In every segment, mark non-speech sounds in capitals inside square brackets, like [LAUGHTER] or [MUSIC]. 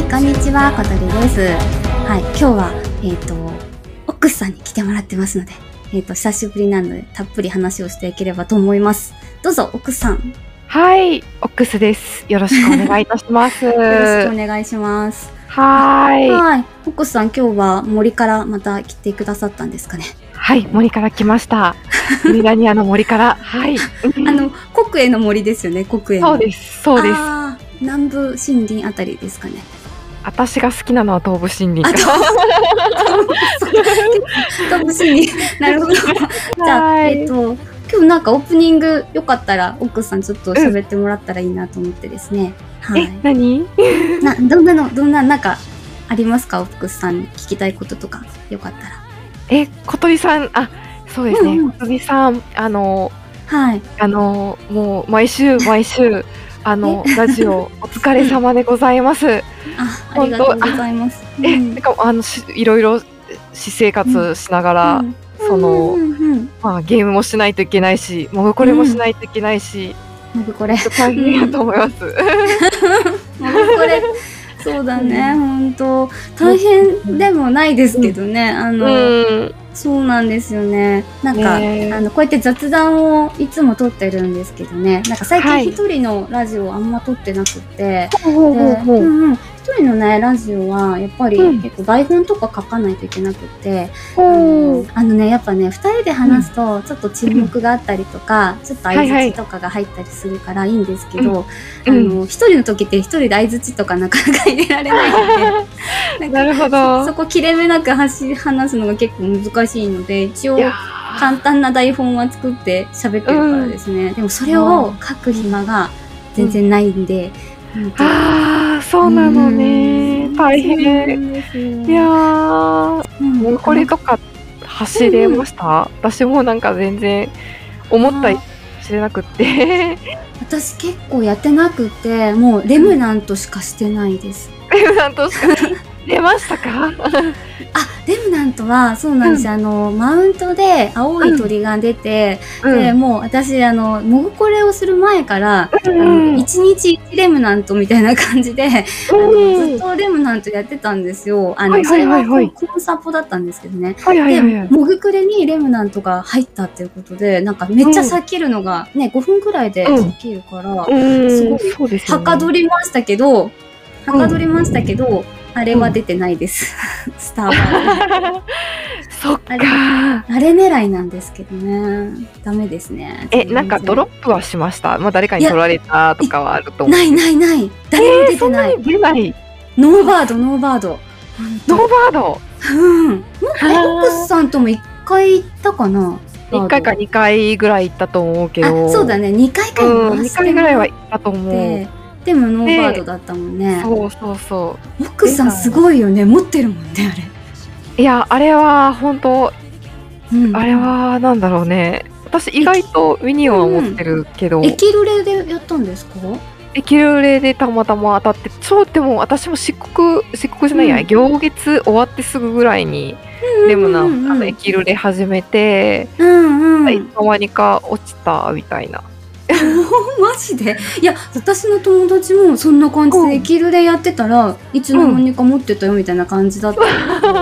はい、こんにちは、小鳥です。はい、今日は、えっ、と、オックスさんに来てもらってますので、えっ、と、久しぶりなので、たっぷり話をしていければと思います。どうぞ、オックスさん、よはい、オックスです。よろしくお願いいたします。[LAUGHS] ろしくおは願いします。ーい。はい、オックスさん、今日は森からまた来てくださったんですかね。はい、森から来ました。ミラニアの森から。はい。[LAUGHS] あの、国営の森ですよね、国営の。そうです、そうです。南部森林あたりですかね。私が好きなのは東武森林あ東部 [LAUGHS] 森林。なるほど。じゃあ、はいえっ、と、今日なんかオープニングよかったら、オックスさんちょっと喋ってもらったらいいなと思ってですね。はいえ。、何？[LAUGHS] な、どんなの、どんな、なんか、ありますか？オックスさんに聞きたいこととか、よかったら。え、小鳥さん、あ、そうですね。うんうん小鳥さん、あの、はい。あの、もう毎週毎週、あの、ラジオ、[LAUGHS] お疲れ様でございます。あ、ありがとうございます。え、うん。てか、あの、しいろいろ、私生活しながら、うん。そのうんうんうんまあ、ゲームもしないといけないし、もうこれもしないといけないし、なん。かこれ、大変だと思います。なんかこれ、そうだね、本当。大変でもないですけどね、あうの、ん。そうなんですよね。なんか、ねえ。あの、こうやって雑談をいつも撮ってるんですけどね、なんか最はい。近一人のラジオあんま撮ってなくって、一人のね、ラジオは、やっぱりうん。結構台本とか書かないといけなくって、ほうあのね、やっぱね、二人で話すと、ちょっと沈黙があったりとか、ちょっと相槌とかが入ったりするからいいんですけど、うんあの、一人の時って一人で相槌とかなかなか入れられないので、[LAUGHS] なるほそど。そこ切れ目なく話し話すのが結構難しいので、一応簡単な台本は作って喋ってるからですね。でもそれを書く暇が全然ないんで、ああ、そうなのね。大変。いやこれとか走れました？私もなんか全然思ったりしれなくって。私結構やってなくて、もうレムナントしかしてないです。なんとしか出ましたか？[LAUGHS] あ、レムナントはそうなんですよ。あの、マウントで青い鳥が出て、で、もう私、あの、モグコレをする前から、あの一日一レムナントみたいな感じで、あのずっとレムナントやってたんですよ。あの、はいそれははいはいはいコンサポだったんですけどね。はいはいで、はいはい。モグクレにレムナントが入ったっていうことで、なんかめっちゃ避けるのがね、5分くらいで避けるから、うん、すごいそうですよね。はかどりましたけど、はかどりましたけど、あれは出てないです。スターバー [LAUGHS] そっあれか。あれ狙いなんですけどね。ダメですね。え、なんかドロップはしました？まあ誰かに取られたとかはあると思う。ないないない。誰も出てない。そんなに出ない。 no bird、no bird。no bird？うん。もうえ、オックスさんとも一回行ったかな1回か2回ぐらい行ったと思うけど。あ、そうだね。2回かうん、2回ぐらいは行ったと思う。で、でも no bird だったもんね。そうそうそオックスさんすごいよね。持ってるもんね、あれ。う。いや、あれは本当、うんあれはなんだろうね。私意外とミニオンは持ってるけど、エキルレでやったんですか？エキルレでたまたま当たって、そうでも私も漆黒、漆黒じゃないや、うん行月終わってすぐぐらいに、レムナ、あうんうんのエキルレ始めて、うんうん。いつの間にか落ちたみたいな。[LAUGHS] マジで？いや私の友達もそんな感じうんでエキルレやってたらいつの間にか持ってたよみたいな感じだったけど、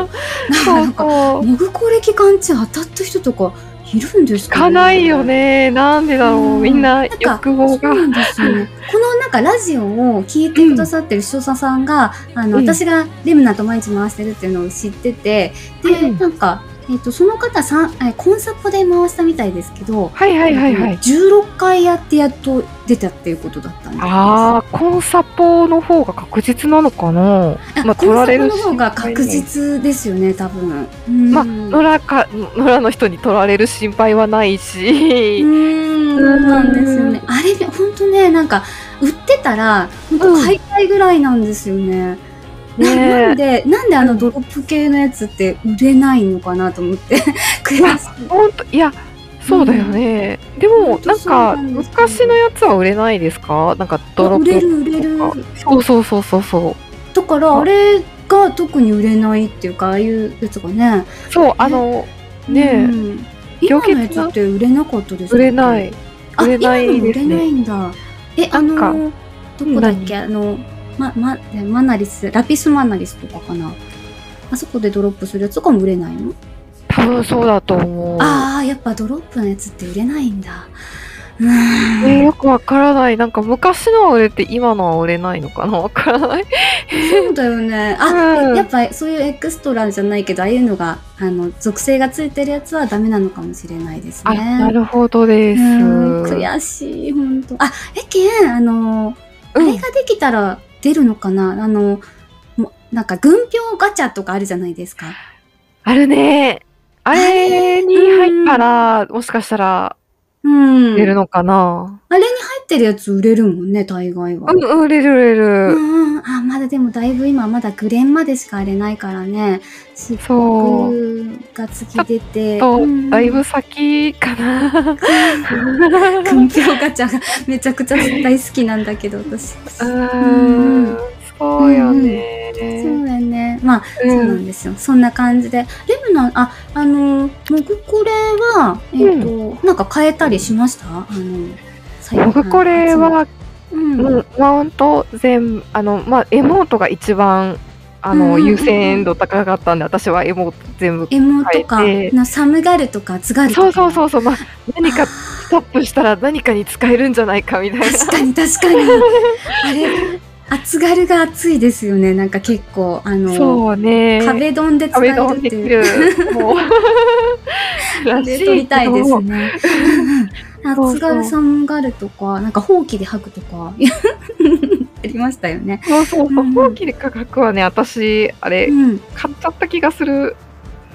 なんかそう。モグコレ期間中当たった人とかいるんですかかないよね。なんでだろう。うんみんななんか欲望が。なんですよね。このなんかラジオを聞いてくださってる視聴者さんが、あの、うん私がレムナと毎日回してるっていうのを知ってて、で、うんなんか、えっ、と、その方さん、えコンサポで回したみたいですけど、はいはいはいはい。16回やってやっと出たっていうことだったんです。ああ、コンサポの方が確実なのかな？まあコンサポ取られるの方が確実ですよね、多分。うんまあ、野良か、野良の人に取られる心配はないし。うーん、そうなんですよね。あれね、ほんとね、なんか、売ってたら、ほんと買いたいぐらいなんですよね。なねえなんで、なんであのドロップ系のやつって売れないのかなと思って、[LAUGHS] 悔しい。本当いや、そうだよね。うなんか、なんですよ。昔のやつは売れないですか？なんか、ドロップ売れる売れる。そう。そうそうそうそう。だから、あ。れが特に売れないっていうか、ああいうやつがね。そう、あの、ねえ。うん。今のやつって売れなかったですか売れない。あ、売れない今のも売れないんだ。え、あの、どこだっけ、あの、ま、ま、でマナリス、ラピスマナリスとかかな。あそこでドロップするやつとかも売れないの？多分そうだと思う。ああ、やっぱドロップのやつって売れないんだ。うーん。えーよくわからない。なんか昔のは売れて今のは売れないのかな？わからない。そうだよね。あ、うんやっぱそういうエクストラじゃないけど、ああいうのが、あの、属性がついてるやつはダメなのかもしれないですあ、ね。なるほどです。うん悔しい、ほんと。あ、えけん、あの、あうんれができたら出るのかな？あの、もなんか、軍票ガチャとかあるじゃないですか。あるね。あれに入ったら、もしかしたらうん。出るのかな。あれに入ってるやつ売れるもんね、大概は。うん、うん売れる売れうる。んうん。でもだいぶ今まだグレンまでしかあれないからね。漆そう黒が次出て。と、うんだいぶ先かな。軍票ガチャがめちゃくちゃ大好きなんだけど、私。ううんん、そうよね。そうだよね。まあ、うんそうなんですよ。そんな感じで。レムナン、あ、あの、モグコレは、えっ、と、なんか変えたりしました？あの、最僕これ、は、うん。うん、マウント全部、あの、まあ、エモートが一番、あの、うんうん優先度高かったんで、私はエモート全部。エモとか、変えてのサムガルとかツガルとか。そうそうそうそう、まあ、何かあストップしたら何かに使えるんじゃないかみたいな。確かに確かに。あれ、厚がるが熱いですよね。なんか結構、あの、そうね。壁ドンで使え壁ドンできるっていう。る。もう。[LAUGHS] らしでい撮りたいですね。あそうそう津軽サンガルとか、なんかほうきで吐くとか、[LAUGHS] ありましたよね。そうそうそう。うんほうきで価格はね、私、あれう、ん。買っちゃった気がする。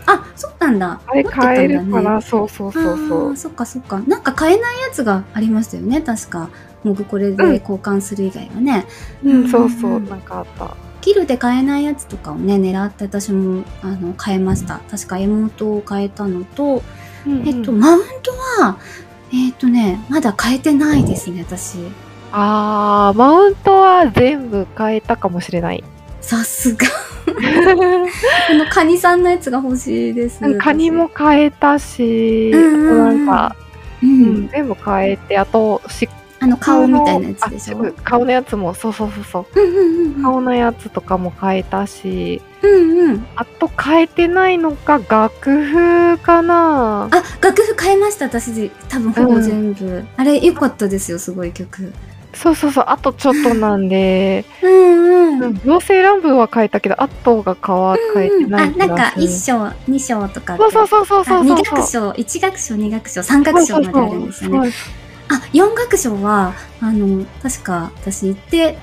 あ、そうなんだ。あれ買えるかねな、そうそうそうそう。そっかそっか。なんか買えないやつがありましたよね、確か。モグこれでうん交換する以外はね。うん、そうそうう、んなんかあった。ギルで買えないやつとかをね、狙って私も、あの、買えました。確か妹を買えたのと、えっと、マウントは、えっとね、まだ買えてないですね、私。あー、マウントは全部変えたかもしれない。さすが。[LAUGHS] このカニさんのやつが欲しいです。カニも変えたし、うんうんうんなんか、ううんん。全部変えて、あと、しあの、顔みたいなやつでしょ？あ顔のやつも、そうそうそうそう。うんうんうん顔のやつとかも変えたし、うんうん。あと変えてないのが楽譜かな。あ、楽譜変えました、私。多分ほぼ全部。あれ、良かったですよ、すごい曲。そうそうそう、あとちょっとなんで、[LAUGHS] うんうん。うん妖精乱舞は変えたけど、あとが変わ変えてないあ、気がする。なんか、一章、二章とか。そうそうそうそうそうあそう。二楽章、一楽章、二楽章、三楽章まであるんですよね。あ、四楽章は、あの、確か私行って、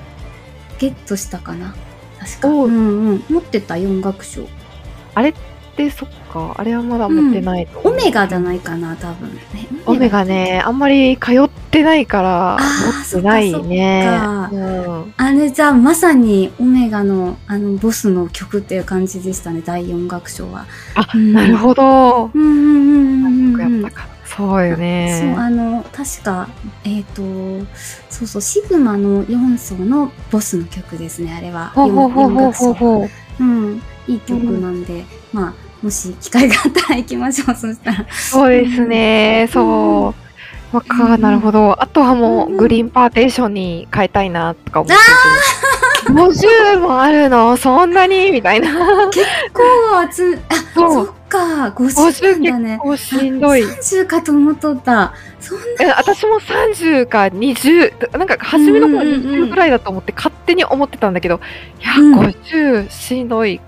ゲットしたかな。確か。おううんうん。持ってた四楽章。あれってそっか、あれはまだ持ってないう、オメガじゃないかな、多分。えオメガ？ね、あんまり通ってないから、持ってないね。そっかうんあれじゃあまさにオメガのあのボスの曲っていう感じでしたね、第四楽章は。あ、うんなるほど。うんうんうんうんうんうんやった。か。そうよね。そう、あの、確か、えっ、と、そうそう、シグマの4層のボスの曲ですね、あれは。ほうほうほうほうほうう。ほう。うん、いい曲なんで、まあ、もし機会があったら行きましょう、そしたら。そうですね、そう。わか、うんなるほど。あとはもうんう、グリーンパーテーションに変えたいな、とか思ってて。50もあるの？そんなに？みたいな。結構集め、あ、そっか、50 50なんだね。結構しんどい。30かと思っとった。そんな、え私も30か20、なんか初めの頃うんうんうん20ぐらいだと思って勝手に思ってたんだけど、いや、うん50しんどい。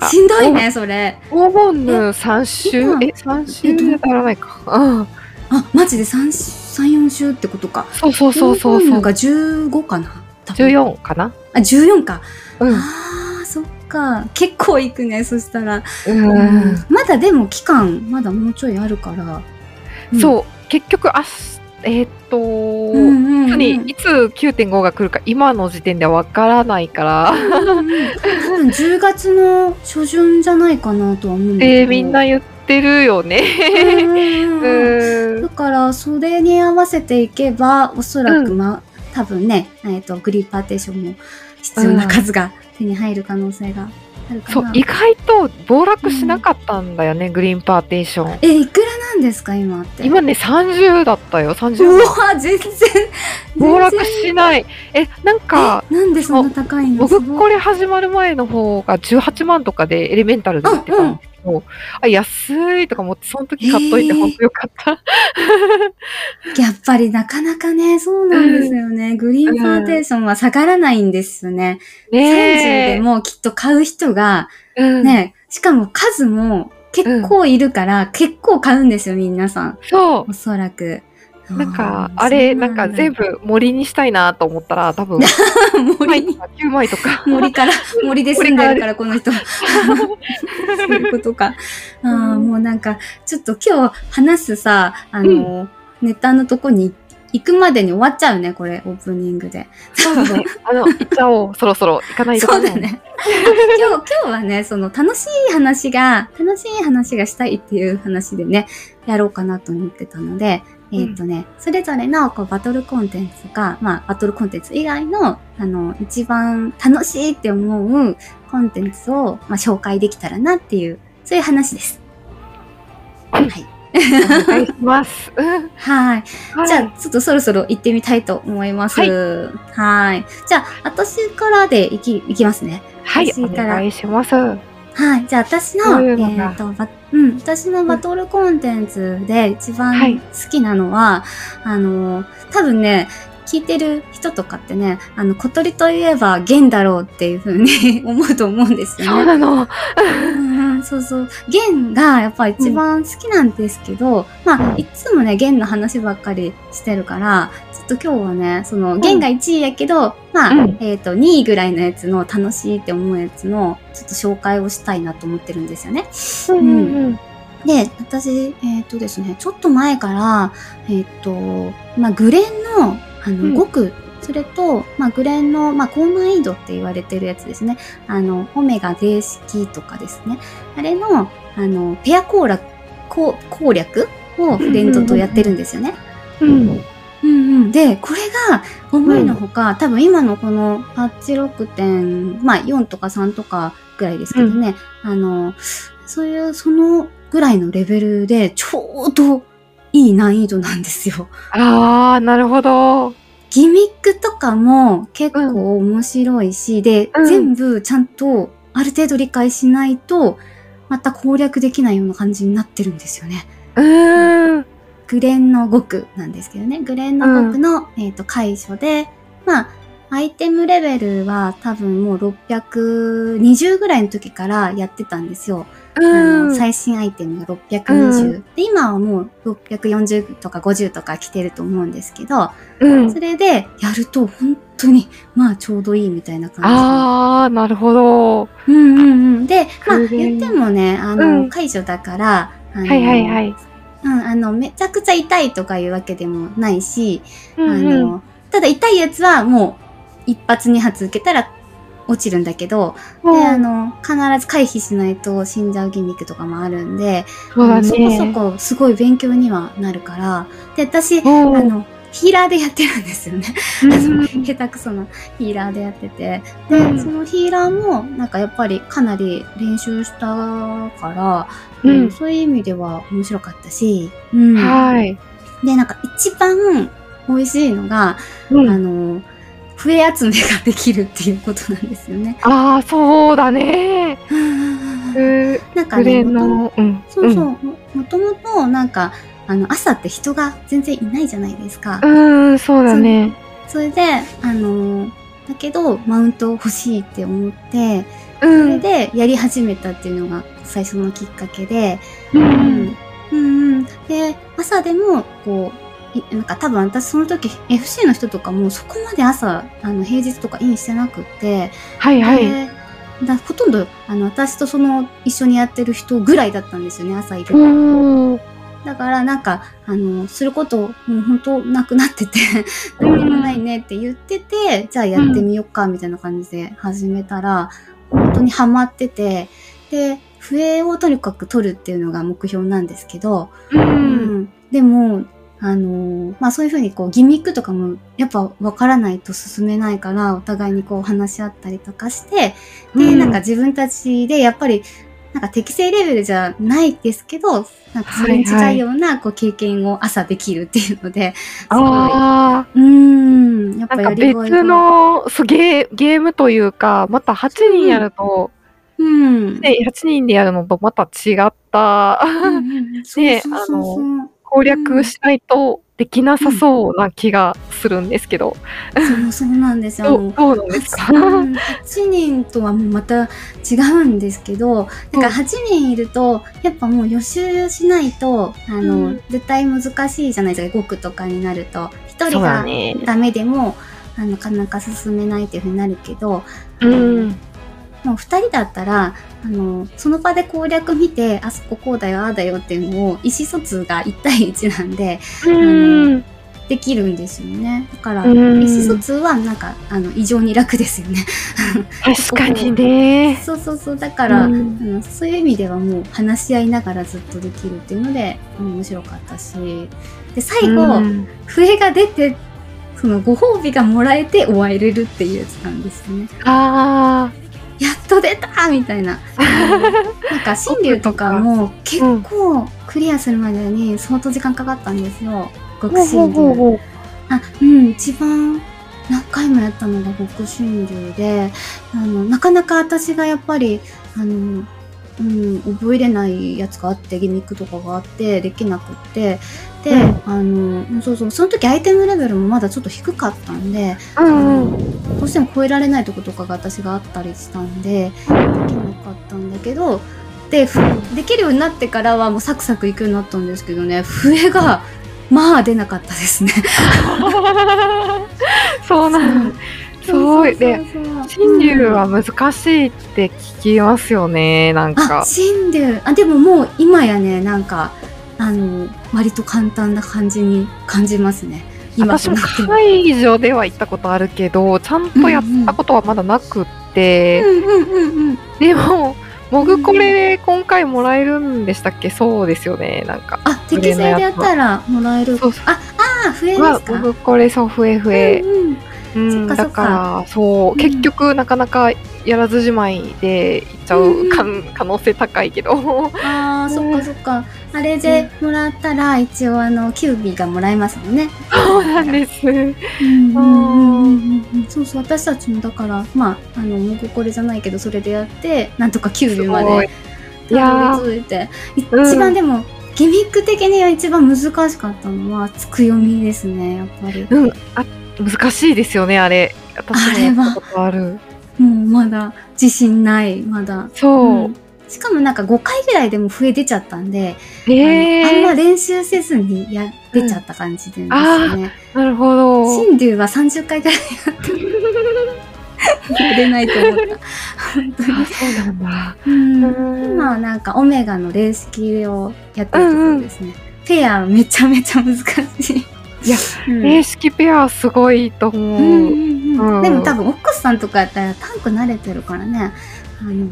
あしんどいね、それ。黄金の3週？今？え、3週じゃ足らないか。うん。あ、マジで3、3、4週ってことか。そうそうそうそうそう。が15かな14かな？あ、14か。うん。ああ、そっか。結構いくね、そしたら。うん。まだでも期間、まだもうちょいあるから。うんそう、結局、あし、えーっと、うんうんうん。いつ9.5が来るか今の時点でわからないから、うんうん多分10月の初旬じゃないかなとは思うんだけど。で、みんな言ってるよね。だから、それに合わせていけば、おそらく、ま、多分ね、えっ、と、グリーンパーテーションも必要な数が手に入る可能性があるかな。そう、意外と暴落しなかったんだよね、グリーンパーテーション。え、いくらなんですか、今って？今ね、30だったよ、30う万。わ、全然、暴落しない。え、なんか、なんでそんな高いの？僕これ始まる前の方が18万とかでエレメンタルで売ってたんですけど、あ、安いとか思って、その時買っといて本当よかった。[LAUGHS] やっぱりなかなかね、そうなんですよね。グリーンパーテーションは下がらないんですよね。ね30でもきっと買う人が、うん、ね、しかも数も結構いるから、結構買うんですよ、皆さん。そおそらく。う。なんか、あれ、なんか全部森にしたいなと思ったら、多分、部9枚森とか9枚とか。森から、[LAUGHS] 森で住んでるから、この人。そういうことか。ああ、うんもうなんか、ちょっと今日話すさ、あの、ネタのとこに行くまでに終わっちゃうね、これ、オープニングで。そうだね。[LAUGHS] あの、行っちゃおう。そろそろ行かないと。そうだ。ね。今日、今日はね、その楽しい話が、楽しい話がしたいっていう話でね、やろうかなと思ってたので、えっ、とね、それぞれのこうバトルコンテンツが、まあ、バトルコンテンツ以外の、あの、一番楽しいって思うコンテンツを、まあ、紹介できたらなっていう、そういう話です。はい。お願いします。う [LAUGHS] んはい。はいじゃあ、ちょっとそろそろ行ってみたいと思います。はいはい。じゃあ、私からでいき、いきますね。はい、お願いします。はい。じゃあ、私の、そういうのがえっ、と、ばうん、私のバトルコンテンツで一はい番好きなのは、あの、多分ね、聞いてる人とかってね、あの、小鳥といえば弦だろうっていう風に [LAUGHS] 思うと思うんですそうよね。なの。うんうんそうそう。弦がやっぱ一番好きなんですけど、まあ、いつもね、弦の話ばっかりしてるから、ちょっと今日はね、その、弦が1位やけど、まあ、うん。えっ、と、2位ぐらいのやつの楽しいって思うやつの、ちょっと紹介をしたいなと思ってるんですよね。うんうんで、私、えっ、とですね、ちょっと前から、えっ、と、まあ、グレンの、あの、うん。5区、それと、まあ、グレンの、まあ、高難易度って言われてるやつですね。あの、オメガ定式とかですね。あれの、あの、ペア攻略、攻攻略をフレンドとやってるんですよね。うん。うんうん。で、これが思いのほか、多分今のこのパッチ6点、まあ4とか3とかぐらいですけどね、あの、そういうそのぐらいのレベルでちょうどいい難易度なんですよ。ああ、なるほど。ギミッかも結構面白いし、で、うん全部ちゃんとある程度理解しないと、また攻略できないような感じになってるんですよね。うーん。グレンの5区なんですけどね。グレンの5区の、えっ、と、解除で、まあ、アイテムレベルは多分もう620ぐらいの時からやってたんですよ。あの、最新アイテムが620。うで、今はもう640とか50とか来てると思うんですけど、うんそ。れでやると本当に、まあちょうどいいみたいな感じで。ああ、なるほど。うんうんうん。で、まあ言ってもね、あうの、ん解除だから、あのはいはいはい。うん、あの、めちゃくちゃ痛いとかいうわけでもないし、うんあの、ただ痛いやつはもう一発二発受けたら落ちるんだけど、うんで、あの、必ず回避しないと死んじゃうギミックとかもあるんで、そうだあのそこそね。こすごい勉強にはなるから、で、私、うんあの、ヒーラーでやってるんですよね。うん [LAUGHS] 下手くそなヒーラーでやってて。で、うんそのヒーラーも、なんかやっぱりかなり練習したから、うんうんそういう意味では面白かったし、うん。はい。で、なんか一番美味しいのが、うんあの、笛集めができるっていうことなんですよね。ああ、そうだね。グなんかね、とうん。そうそう、ももともとなんか、あの、朝って人が全然いないじゃないですか。うん。うん、そうだね。それで、あの、だけど、マウント欲しいって思って、うそれん。でやり始めたっていうのが最初のきっかけで、う。うんん。うんうん。で、朝でも、こう、いなんか多分私その時 FC の人とかもそこまで朝、あの平日とかインしてなくって、はいはい。でだほとんどあの私とその一緒にやってる人ぐらいだったんですよね、朝いるの。だからなんか、あの、することもう本当なくなってて、何にもないねって言ってて、じゃあやってみよっかみたいな感じで始めたら、本当にハマってて、で、笛をとにかく取るっていうのが目標なんですけど、う。うんんでも、あのまあそういうふうにこうギミックとかもやっぱわからないと進めないから、お互いにこう話し合ったりとかして、で、うん。なんか自分たちでやっぱりなんか適正レベルじゃないですけど、なんかそれに近いようなこう経験を朝できるっていうので、すごい。ああ。うーん、やっぱやり別の、そうゲーゲームというか、また8人やると、うん。ね、8人でやるのとまた違った。ねそうそうそう [LAUGHS] 攻略しないとできなさそうな気がするんですけど、そうそうなんですよ。あのどうなんですか？うん8人とはまた違うんですけど、なんか8人いると、やっぱもう予習しないと、あの、うん絶対難しいじゃないですか、5区とかになると。1人がね。ダメでも、あのなかなか進めないっていうふうになるけど、うん。もう2人だったら、あの、その場で攻略見て、あそここうだよ、ああだよっていうのを、意思疎通が1対1なんで、うん。できるんですよね。だから、うん意思疎通はなんか、あの、異常に楽ですよね。確かにね。[LAUGHS] そうそうそう。だから、うんあのそういう意味ではもう話し合いながらずっとできるっていうので、うん面白かったし。で、最後、うん笛が出て、そのご褒美がもらえて終われるっていうやつなんですよね。あやっと出たみたいな。[LAUGHS] なんか、神竜とかも結構クリアするまでに相当時間かかったんですよ。あ。極ほうほう神竜。あ、うん、一番何回もやったのが極神竜で、あの、なかなか私がやっぱり、あの、うん、覚えれないやつがあって、ギミックとかがあって、できなくって、で、うんあの、そうそう、その時アイテムレベルもまだちょっと低かったんで、うんうん。どうしても超えられないとことかが私があったりしたんで、できなかったんだけど、で、ふできるようになってからはもうサクサクいくようになったんですけどね、笛が、まあ出なかったですね。[LAUGHS] そうなんだ。そうで、新竜は難しいって聞きますよね、なんあか、。新竜。あ、でももう今やね、なんか、あの、割と簡単な感じに感じますね。今私も会場では行ったことあるけど、ちゃんとやったことはまだなくって、うんうんうんうん。でも、モグコレで今回もらえるんでしたっけ？そうですよね、なんか。あ、適正でやったらもらえる。そうそうあ、あ、笛ですまあ、かモグコレ、そう、ふえふえ。うんうんうん、だそっか。ら、そう、うん。結局なかなかやらずじまいで行っちゃうんううん可能性高いけど。ああ、そっかそっか。あれでもらったら、一応あの、キュービーがもらえますもんね。そうなんです。そうそう、私たちもだから、まあ、あの、もうこれじゃないけど、それでやって、なんとかキュービーまでたどり着いて、うん。一番でも、ギミック的には一番難しかったのは、つく読みですね、やっぱり。うん、あ、難しいですよね、あれ。私もやったことある。もうまだ自信ない、まだ。そう。うんしかもなんか5回ぐらいでも笛出ちゃったんで、えあのあんまー、練習せずにや出ちゃった感じでですね。なるほど。新竜は30回ぐらいやって出ないと思った。本当にあ、そうなんだ。うんうん今はなんかオメガのレース式をやってるところですね。ペアめちゃめちゃ難しい。いや、うん。霊式ペアすごいと思う。うん。でも多分オックスさんとかやったらタンク慣れてるからね。あの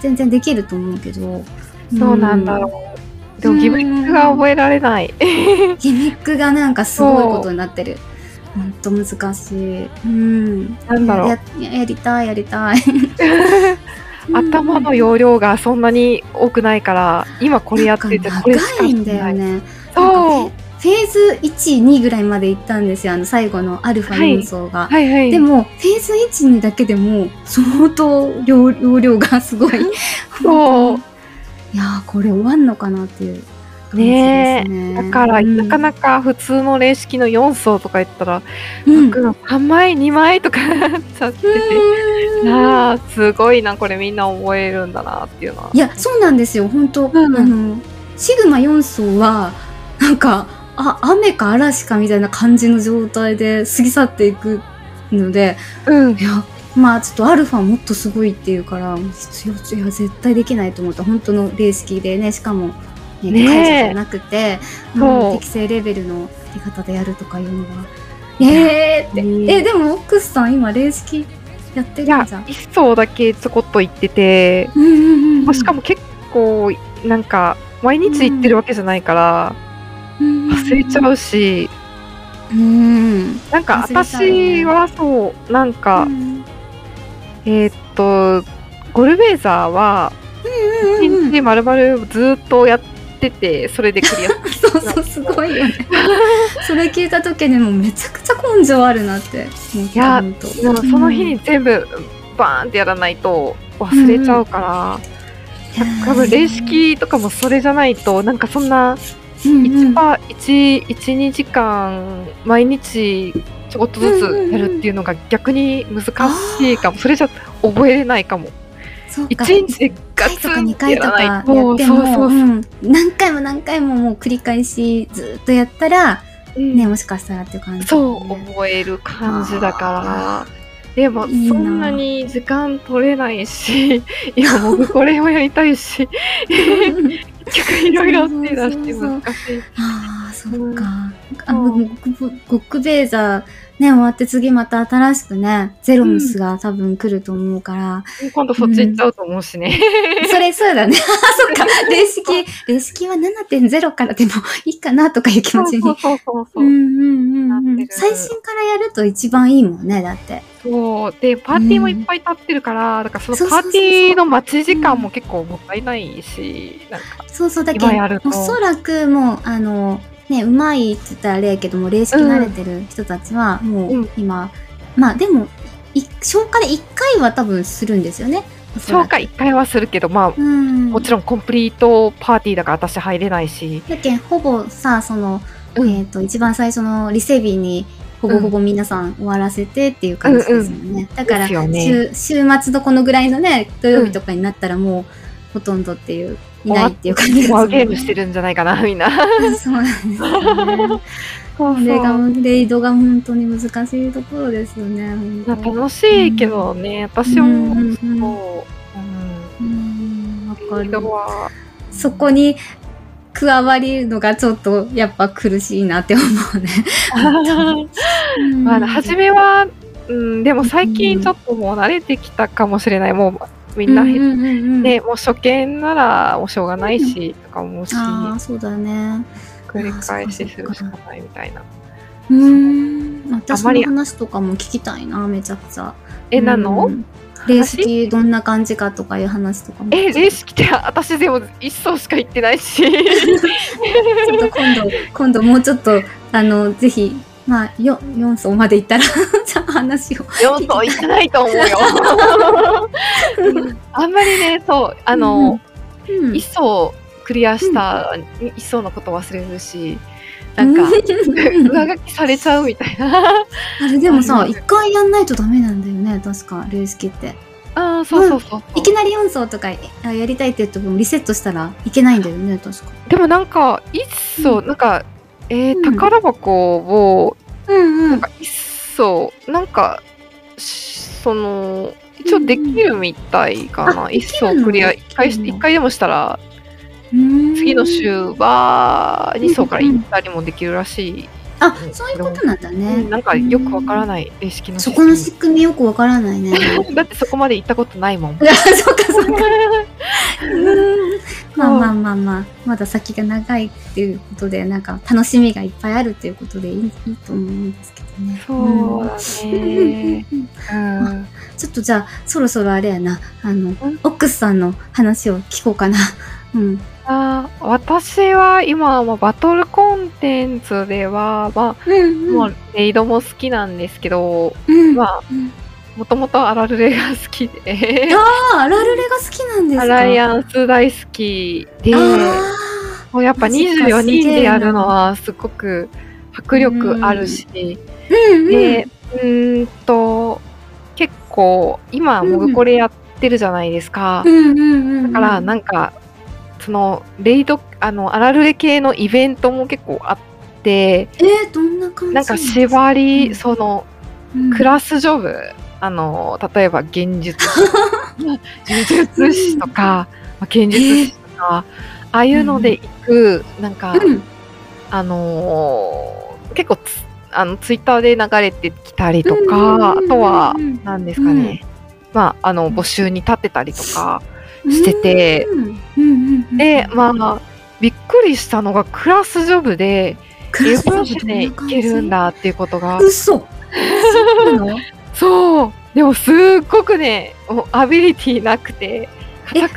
全然できると思うけど。そうなんだろう。でもギミックが覚えられない。ギミックがなんかすごいことになってる。ほんと難しい。うん。なんだろう。やりたいやりたい。[LAUGHS] 頭の容量がそんなに多くないから、今これやっててこれしか長い。んだない。よね。そう。フェーズ1、2ぐらいまで行ったんですよ、あの最後のアルファはい4層が。はいはい。でも、フェーズ1、2だけでも相当容容量がすごい。[LAUGHS] そう。[LAUGHS] いやー、これ終わんのかなっていう感じねですね。だから、うんなかなか普通の霊式の4層とか言ったら、うん僕の3枚、2枚とかなっちゃってて。ああ、すごいな、これみんな覚えるんだなっていうのは。いや、そうなんですよ、本当、うんあの、シグマ4層は、なんか、あ、雨か嵐かみたいな感じの状態で過ぎ去っていくので、うんい。や、まあちょっとアルファもっとすごいっていうから、必要、いや、絶対できないと思った。本当の霊式でね、しかも、ね、ねえ解除じゃなくて、そううん適正レベルのやり方でやるとかいうのは。えーって。うんえ、でも、オックスさん今霊式やってるんじゃん？、1層だけちょこっと行ってて、うんうんうんうんまあしかも結構、なんか、毎日行ってるわけじゃないから、忘れちゃうし、うん。なんか私はそう、なんか、うんえーっと、ゴルベーザーは、うんうんうん1日丸々ずっとやってて、それでクリア。[LAUGHS] そうそう、すごいよね。[LAUGHS] それ聞いた時にもうめちゃくちゃ根性あるなって。いやでもその日に全部バーンってやらないと忘れちゃうから、多分霊式とかもそれじゃないと、なんかそんなうんうん1パー、1、1、2時間毎日ちょこっとずつやるっていうのが逆に難しいかも。それじゃ覚えれないかも。そうか。1日でガ1ツ回とか2ンって回とかや何回も何回ももう繰り返しずっとやったら、うん。ねもしかしたらっていう感じ。だそう、覚える感じだから。でも、そんなに時間取れないし、[LAUGHS] いや、[LAUGHS] 僕これもやりたいし、[LAUGHS] 結局いろいろ手出して難しい。ああ、そっか。あうんの、ゴックベーザーね、終わって次また新しくね、ゼロムスが多分来ると思うから、今度そっち行っちゃうと思うしね。それ、そうだね。あそっか。霊式、霊式は7.0からでもいいかなとかいう気持ちに。そうそうそうそうう。んうんうんうんなってる最新からやると一番いいもんね、だって。そう。で、パーティーもいっぱい立ってるから、だからそのパーティーの待ち時間も結構もったいないし、なんか、そうそう、だけおそらくもう、あの、ね、うまいって言ったらあれやけども、霊式慣れてる人たちは、もううん今、まあでも、い消化で1回は多分するんですよね。消化1回はするけど、まあ、うん。もちろんコンプリートパーティーだから私入れないし、だけんほぼさ、その、うんえっ、と、一番最初のリセビに、ほぼほぼ皆さん終わらせてっていう感じですよね。だから、ですよね週、週末のこのぐらいのね、土曜日とかになったらもう、ほとんどっていう、いないっていう感じですね。ーゲームしてるんじゃないかな、みんな。[LAUGHS] そうなんですよね。これが、レイドが本当に難しいところですよね。まあ楽しいけどね、私も、うんうんうんそう、うん、わうん。かる。そこに加わるのがちょっとやっぱ苦しいなって思うね。[LAUGHS] まあ、初めは、うん、でも最近ちょっともう慣れてきたかもしれない。もうみんな、うんうんうんうんね、もう初見ならもうしょうがないし、とか思うし、ああ、そうだね。繰り返しするしかないみたいな。うーん。私あまりの話とかも聞きたいな、めちゃくちゃ。え、なの、うん霊式どんな感じかとかいう話とかも。え、霊式って私でも一層しか行ってないし。[LAUGHS] ちょっと今度、今度もうちょっと、あの、ぜひ、まあ、よ4層まで行ったら、じゃあ話を。4層行ってないと思うよ。う [LAUGHS] んあんまりね、そう、あの、うん一層クリアした一層のこと忘れるし、なんか、う [LAUGHS] ん上書きされちゃうみたいな。あれでもさ、一回やんないとダメなんだよね、確か、霊式って。ああ、そうそうそう。いきなり4層とかあやりたいって言ってもリセットしたらいけないんだよね、確か。でもなんか、一層、なんか、えーうん宝箱を、うんうなんか一層、なんか、しその、一応できるみたいかな。あ一層クリア、できるの？一回でもしたら、ん。次の週は二層から行ったりもできるらしい。あ、そういうことなんだうね。んなんかよくわからない、霊式のそこのシ仕組みよくわからないね。ス [LAUGHS] だってそこまで行ったことないもん。[LAUGHS] あそっかそ。[LAUGHS] うんまあまあまあまあ、まだ先が長いっていうことで、なんか楽しみがいっぱいあるっていうことでいいいいと思うんですけどね。そうだね。ちょっとじゃあ、そろそろあれやな、あのん、オックスさんの話を聞こうかな。うん。あー私は今はバトルコンテンツでは、まうんあ、もうレイドも好きなんですけど、うん。まあ、うんもともとアラルレが好きで、ああ、アラルレが好きなんですか？アライアンス大好きで、あもうやっぱマジか24人でやるのはすごく迫力あるし、ーうんうん。で、うーんと、結構、今、モグコレやってるじゃないですか。うんうんうん。だから、なんか、その、レイド、あの、アラルレ系のイベントも結構あって、えー、どんな感じなんか？縛うり、ん。その、うん。クラスジョブ、あの、例えば、現術師、呪術師とか、まあ剣術師とか、ああいうので行く、なんか、うん。あのー結構つあのツイッターで流れてきたりとか、うんあとはうん何ですかね、まああの募集に立ってたりとかしてて、うんうんうん、でまあびっくりしたのがクラスジョブでクラスジョブ英語してねいけるんだっていうことが。嘘。そうでもすっごくねアビリティなくて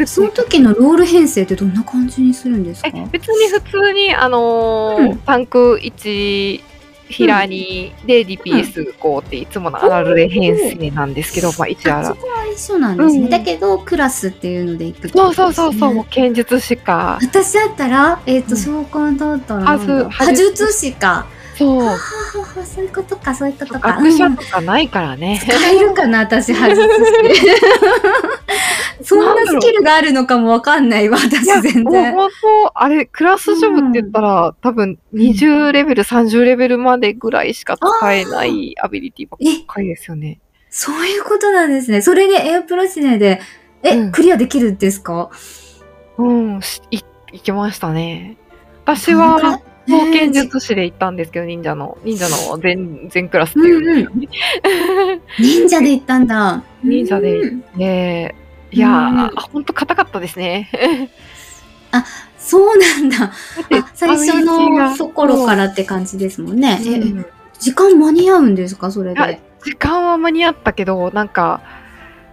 その時のロール編成ってどんな感じにするんですか？え別に普通にあのーうん。タンク1平2で DPS5 っていつものアラルレ編成なんですけど、まあ一アラあそこは一緒なんですね、うん。だけどクラスっていうのでいくね。そうそうそう、もう剣術しか。私だったら、えっ、と、うん。召喚だったらはずなんだ、はず波術師か。そう。ははははそういうことか、そういうことか。学者うんとかないからね、使えるかな、私、波術師。そんなスキルがあるのかもわかんないわ、私いやもう全然。本当あれクラスジョブって言ったら、多分20レベル、30レベルまでぐらいしか使えないアビリティばっえ、かりですよねそういうことなんですね。それでエアプロシネで、え、うんクリアできるんですか？うんしいいけましたね私は冒険術師で行ったんですけど、忍者の、忍者の全、全クラスっていう。うんうん [LAUGHS] 忍者で行ったんだ。忍者でうんねいやー、ほんと硬かったですね。そうなんだ。あ、最初のところからって感じですもんね。えうん時間間に合うんですか？それで。時間は間に合ったけど、なんか、うん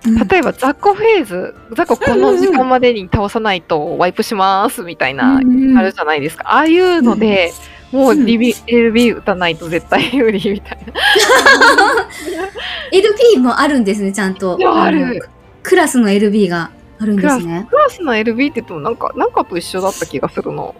例えば雑魚フェーズ、雑魚この時間までに倒さないとワイプしますみたいな、うんうんあるじゃないですか。ああいうので、もう LB, LB 打たないと絶対無理みたいな。[LAUGHS] LB もあるんですね、ちゃんと。あるのクラスの LB があるんですね。クラスの LB って言ってもなんか、なんかと一緒だった気がするの。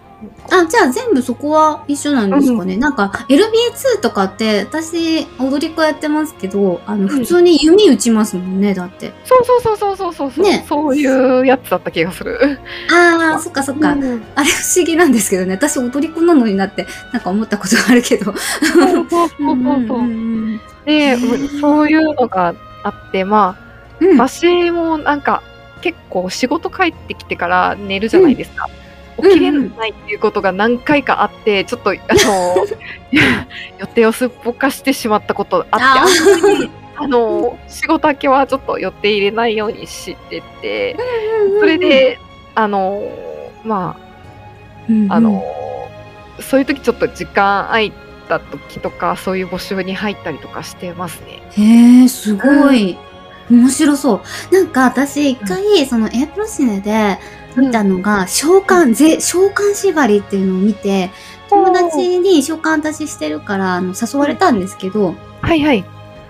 あ、じゃあ全部そこは一緒なんですかね。なんか LB2 とかって、私、踊り子やってますけど、あの、普通に弓打ちますもんね、だって。そうそうそうそうそうそうそう、ねそういうやつだった気がする。ああ、そっかそっか。うんあれ不思議なんですけどね。私踊り子なのになって、なんか思ったことがあるけど。そうそうそうそうそう。そういうのがあって、まあ、うん。私もなんか結構仕事帰ってきてから寝るじゃないですか。ん起きれないっていうことが何回かあって、ちょっと、あの、[LAUGHS] 予定をすっぽかしてしまったことあって、あの、仕事明けはちょっと予定入れないようにしてて、それ、で、あの、まうんうんあ、あの、そういう時ちょっと時間空いた時とか、そういう募集に入ったりとかしてますね。へえ、すごい。面白そう。なんか私一回、そのエアプロシネで見たのが、召喚、ぜ、召喚縛りっていうのを見て、友達に召喚私してるから、あの、誘われたんですけど、はいはい。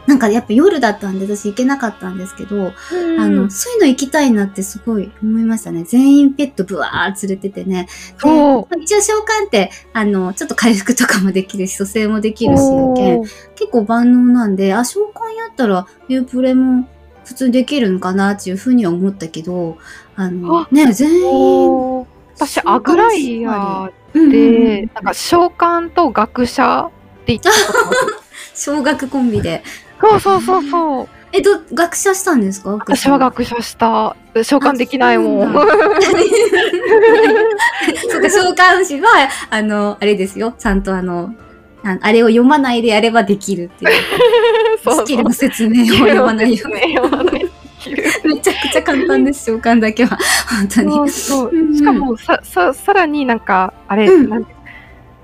なんかやっぱ夜だったんで私行けなかったんですけど、あの、そういうの行きたいなってすごい思いましたね。全員ペットブワー連れててね。で。一応召喚って、あの、ちょっと回復とかもできるし、蘇生もできるし、結構万能なんで、あ、召喚やったら、ユープレも普通にできるのかなっていうふうには思ったけど、あの、あね、全員、私、アグライアうんうんうんで、なんか召喚と学者って言った小学コンビで。[LAUGHS] そうそうそうそう。[LAUGHS] え、ど、学者したんですか？私は学者した。召喚できないもん。[LAUGHS] そうか、召喚師は、あの、あれですよ。ちゃんとあの、ああれを読まないでやればできるっていう。[LAUGHS] スキルの説明を読まないよ。ね。[LAUGHS] めちゃくちゃ簡単です、召喚だけは。本当に。そうそううんうんしかもさささらになんかあれ、うん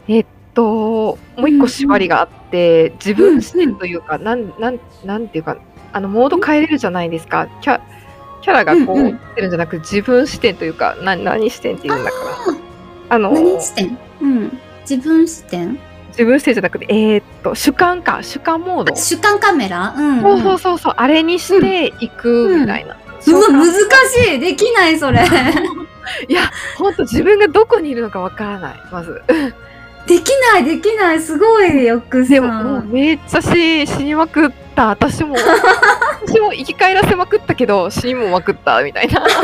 えーっともう一個縛りがあって、自分視点というか、なんなんなんていうかあのモード変えれるじゃないですかキャキャラがこう、うんうんってるんじゃなく自分視点というかな何視点っていうんだからあの何視点？うん。自分視点？自分視点じゃなくてえーっと主観か主観モード。主観カメラ？うん、そうそうそうそうあれにしていくみたいな、うわ、召喚難しい。できない、それ。[LAUGHS] いや本当自分がどこにいるのかわからないまず。できない、できない、すごいよくさ。でももうめっちゃ死死にまくった。私も。私も生き返らせまくったけど死にもまくった。みたいな。[LAUGHS]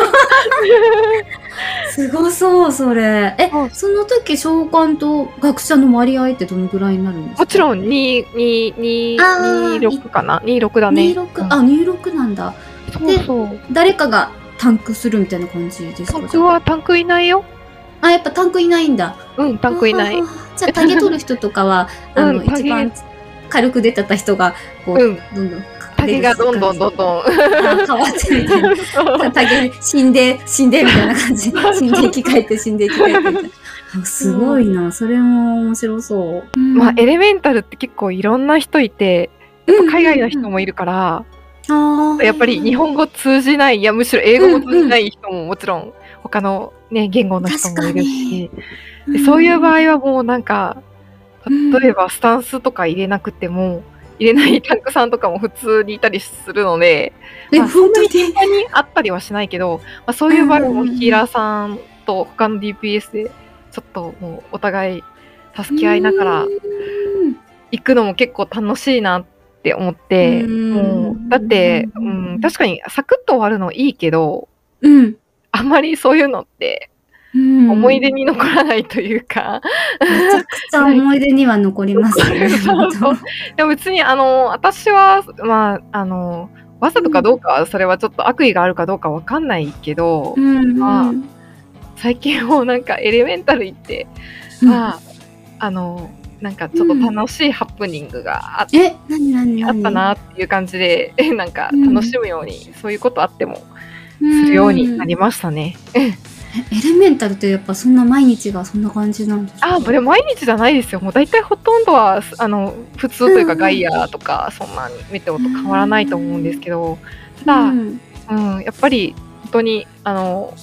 すごそう、それ。えその時、召喚と学者の割合ってどのぐらいになるんですか？もちろん。2あー26かな？26だね。26、あ、26なんだ。そうそう。誰かがタンクするみたいな感じですか？タンクはタンクいないよ。あ、やっぱタンクいないんだ。うんタンクいない。じゃあ、タゲ取る人とかは、あの、うん一番軽く出てた人が、こう、うんどんどん。タゲがどんどんどんどんあ変わってみたいな。そうタゲ死んで、死んでみたいな感じ。死んで生き返って、死んで生き返ってみたいな。あ [LAUGHS] すごいな。それも面白そう。まあエレメンタルって結構いろんな人いて海外の人もいるから、ああ。やっぱり日本語通じない、いや、むしろ英語も通じない人ももちろん、他のね、言語の人もいるし、でそういう場合はもうなんか、例えばスタンスとか入れなくても、入れないタンクさんとかも普通にいたりするので、え、まあ、本当に？にあったりはしないけど、まあ、そういう場合もヒーラーさんと他の DPS でちょっともうお互い助け合いながら行くのも結構楽しいなって思って、うん。もうだって、うん、確かにサクッと終わるのいいけど、うん。あんまりそういうのってうん思い出に残らないというか、めちゃくちゃ思い出には残ります。[LAUGHS] ね。[LAUGHS] でも別にあの私はまああのわざとかどうかはそれはちょっと悪意があるかどうかわかんないけど、うんまあうん最近もなんかエレメンタル行って、まああのなんかちょっと楽しいハプニングがあ,、え、なになになにあったなっていう感じで [LAUGHS] なんかうん楽しむように、そういうことあってもするようになりましたね。えエレメンタルってやっぱそんな毎日がそんな感じなんですか？あでも毎日じゃないですよ。もう大体ほとんどはあの普通というかうんガイアとかそんなにメテオと変わらないと思うんですけど、ただ、うん。うん、やっぱり本当にあの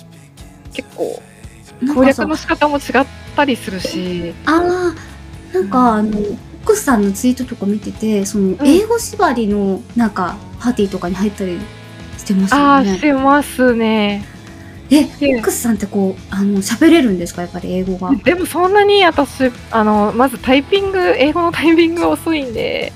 結構攻略の仕方も違ったりするし、ああなんかあの奥さんのツイートとか見ててその英語縛りのなんかパーティーとかに入ったりしてましたああよねしてますね。えで奥さんってこうあの喋れるんですか？やっぱり英語が。でもそんなに私あのまずタイピング英語のタイピングが遅いんで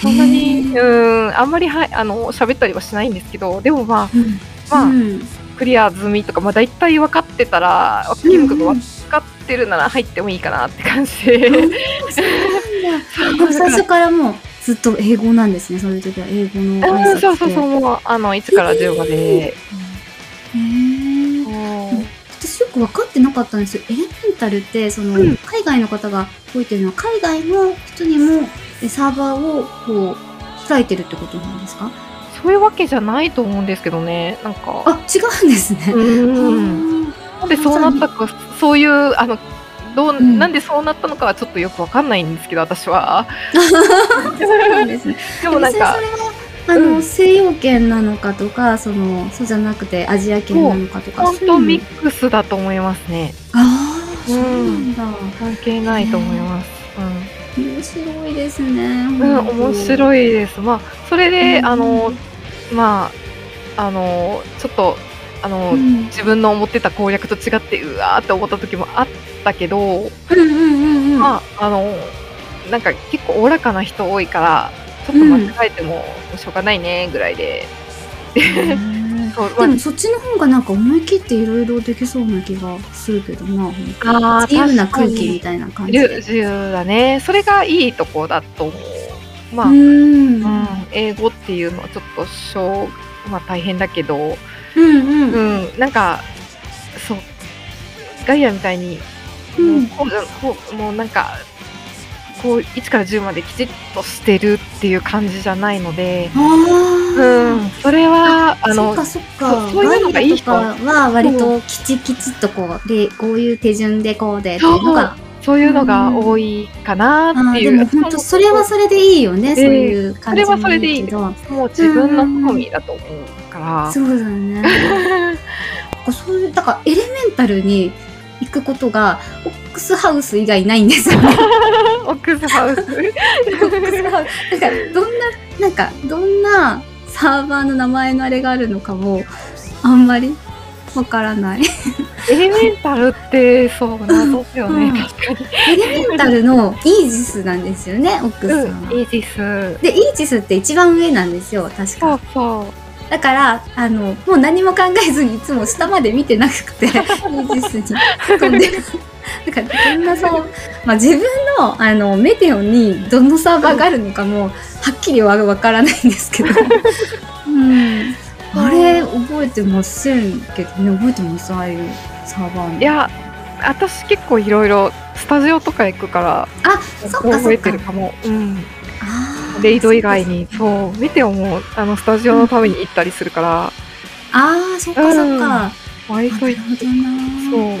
そんなにへうんあんまりはあの喋ったりはしないんですけどでもまあうん。まあうん。クリア済みとか、まあ、大体分かってたら分かってるなら入ってもいいかなって感じで、そうなんだ。[LAUGHS] でも最初からもうずっと英語なんですねそういう時は英語の挨拶うんそうそうそうもうあの1から10まで、へー。そう私よく分かってなかったんですよ。エレメンタルってその、うん。海外の方が動いてるのは海外の人にもえサーバーをこう開いてるってことなんですか？そういうわけじゃないと思うんですけどね。なんか。あ違うんですね、うん。なんでそうなったかそういうあのどう、ん。なんでそうなったのかはちょっとよくわかんないんですけど私は。[LAUGHS] でもなんかあの、うん西洋圏なのかとかそのそうじゃなくてアジア圏なのかとか本そういうミックスだと思いますね。ああそうなんだ、関係ないと思います、面白いですねうん、うん、面い白いです。まあそれで、うん。あのまああのちょっとあの、うん。自分の思ってた攻略と違ってうわーって思った時もあったけど、うんうんうんうん。まああのなんか結構おおらかな人多いからちょっと間違えてもしょうがないねぐらいで、[LAUGHS] そうまでもそっちの方がなんか思い切っていろいろできそうな気がするけどなああ自由な空気みたいな感じで。自由だね。それがいいとこだと思う。まあ、ううんん英語っていうのはちょっと小まあ大変だけど、うんうん。うん、なんかそうガイアみたいに、うん。もうこうもうなんかこう1から10まできちっとしてるっていう感じじゃないので、あうん。あ、それはあのそそういうのがいい人は割ときちきちっとこうでこういう手順でこうでっていうのがそう。いうのが多いかなっていう。でも本当それはそれでいいよね、そういう感じそれはそれでいい。けどもう自分の好みだと思うから。そうだね。[LAUGHS] そういうだからエレメンタルに行くことがオックスハウス以外ないんですよね [LAUGHS] オックスハウス。オックスハウスだからどんななんかどんなサーバーの名前のあれがあるのかもあんまりわからないエレメンタルってそう謎ですよね、うん確かに。エレメンタルのイージスなんですよねオックスさんは、うん、イージス。でイージスって一番上なんですよ確かそうそう。だからあのもう何も考えずにいつも下まで見てなくて [LAUGHS] 飛んでる。だからどんなそう、まあ、自分のあのメテオにどのサーバーがあるのかもはっきりはわからないんですけど、[LAUGHS] うん、あれ覚えてませんけどね。覚えてます？ああいうサーバーの。いや、私結構いろいろスタジオとか行くからあ覚えてるかも。うん。レイド以外に、そう、メテオもあのスタジオのために行ったりするから、あーそっかそっか、割となるほどな。そう。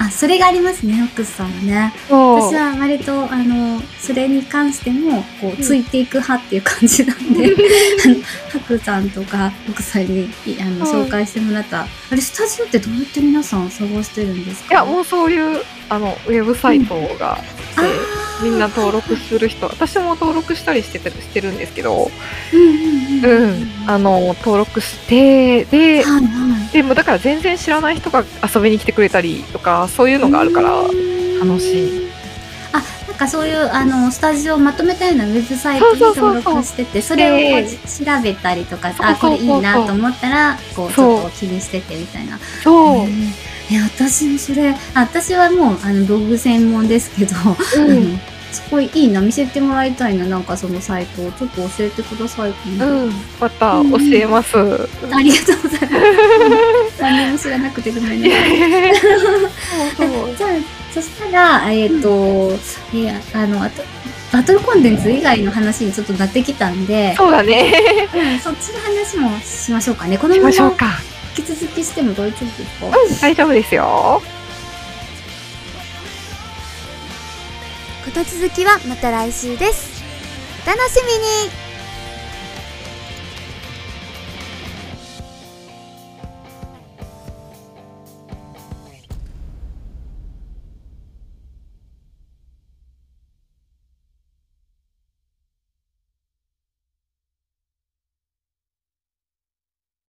あ、それがありますね、ファックスさんはね。私は割と、あの、それに関しても、こう、ついていく派っていう感じなんで、[LAUGHS] あの、ハクさんとか、奥さんに、いあの、はい紹介してもらった、あれ、スタジオってどうやって皆さん探してるんですか？いや、もうそういう、あの、ウェブサイトがあって、あーみんな登録する人、私も登録したりしてたしてるんですけど、うんうんううん。ん、あの、登録して、で、はいはい。でもだから全然知らない人が遊びに来てくれたりとか、そういうのがあるから、楽しい。あ、なんかそういう、あの、スタジオをまとめたようなウェブサイトに登録してて、それを調べたりとか、あ、これいいなと思ったら、こう、ちょっと気にしててみたいな。そう。へーえ、私もそれ、あ私はもう、あの、ログ専門ですけど、うん。すごいいいな、見せてもらいたいな、なんかそのサイトをちょっと教えてください。うん。また教えます。ありがとうございます。何も知らなくてごめんいやね。いじゃあ、そしたら、えっ、と、えーあの、あと、バトルコンテンツ以外の話にちょっとなってきたんで、そうだね。うんそっちの話もしましょうかね。このしままましょうか。引き続きしても大丈夫ですか？うん、大丈夫ですよ。こと続きはまた来週です。お楽しみに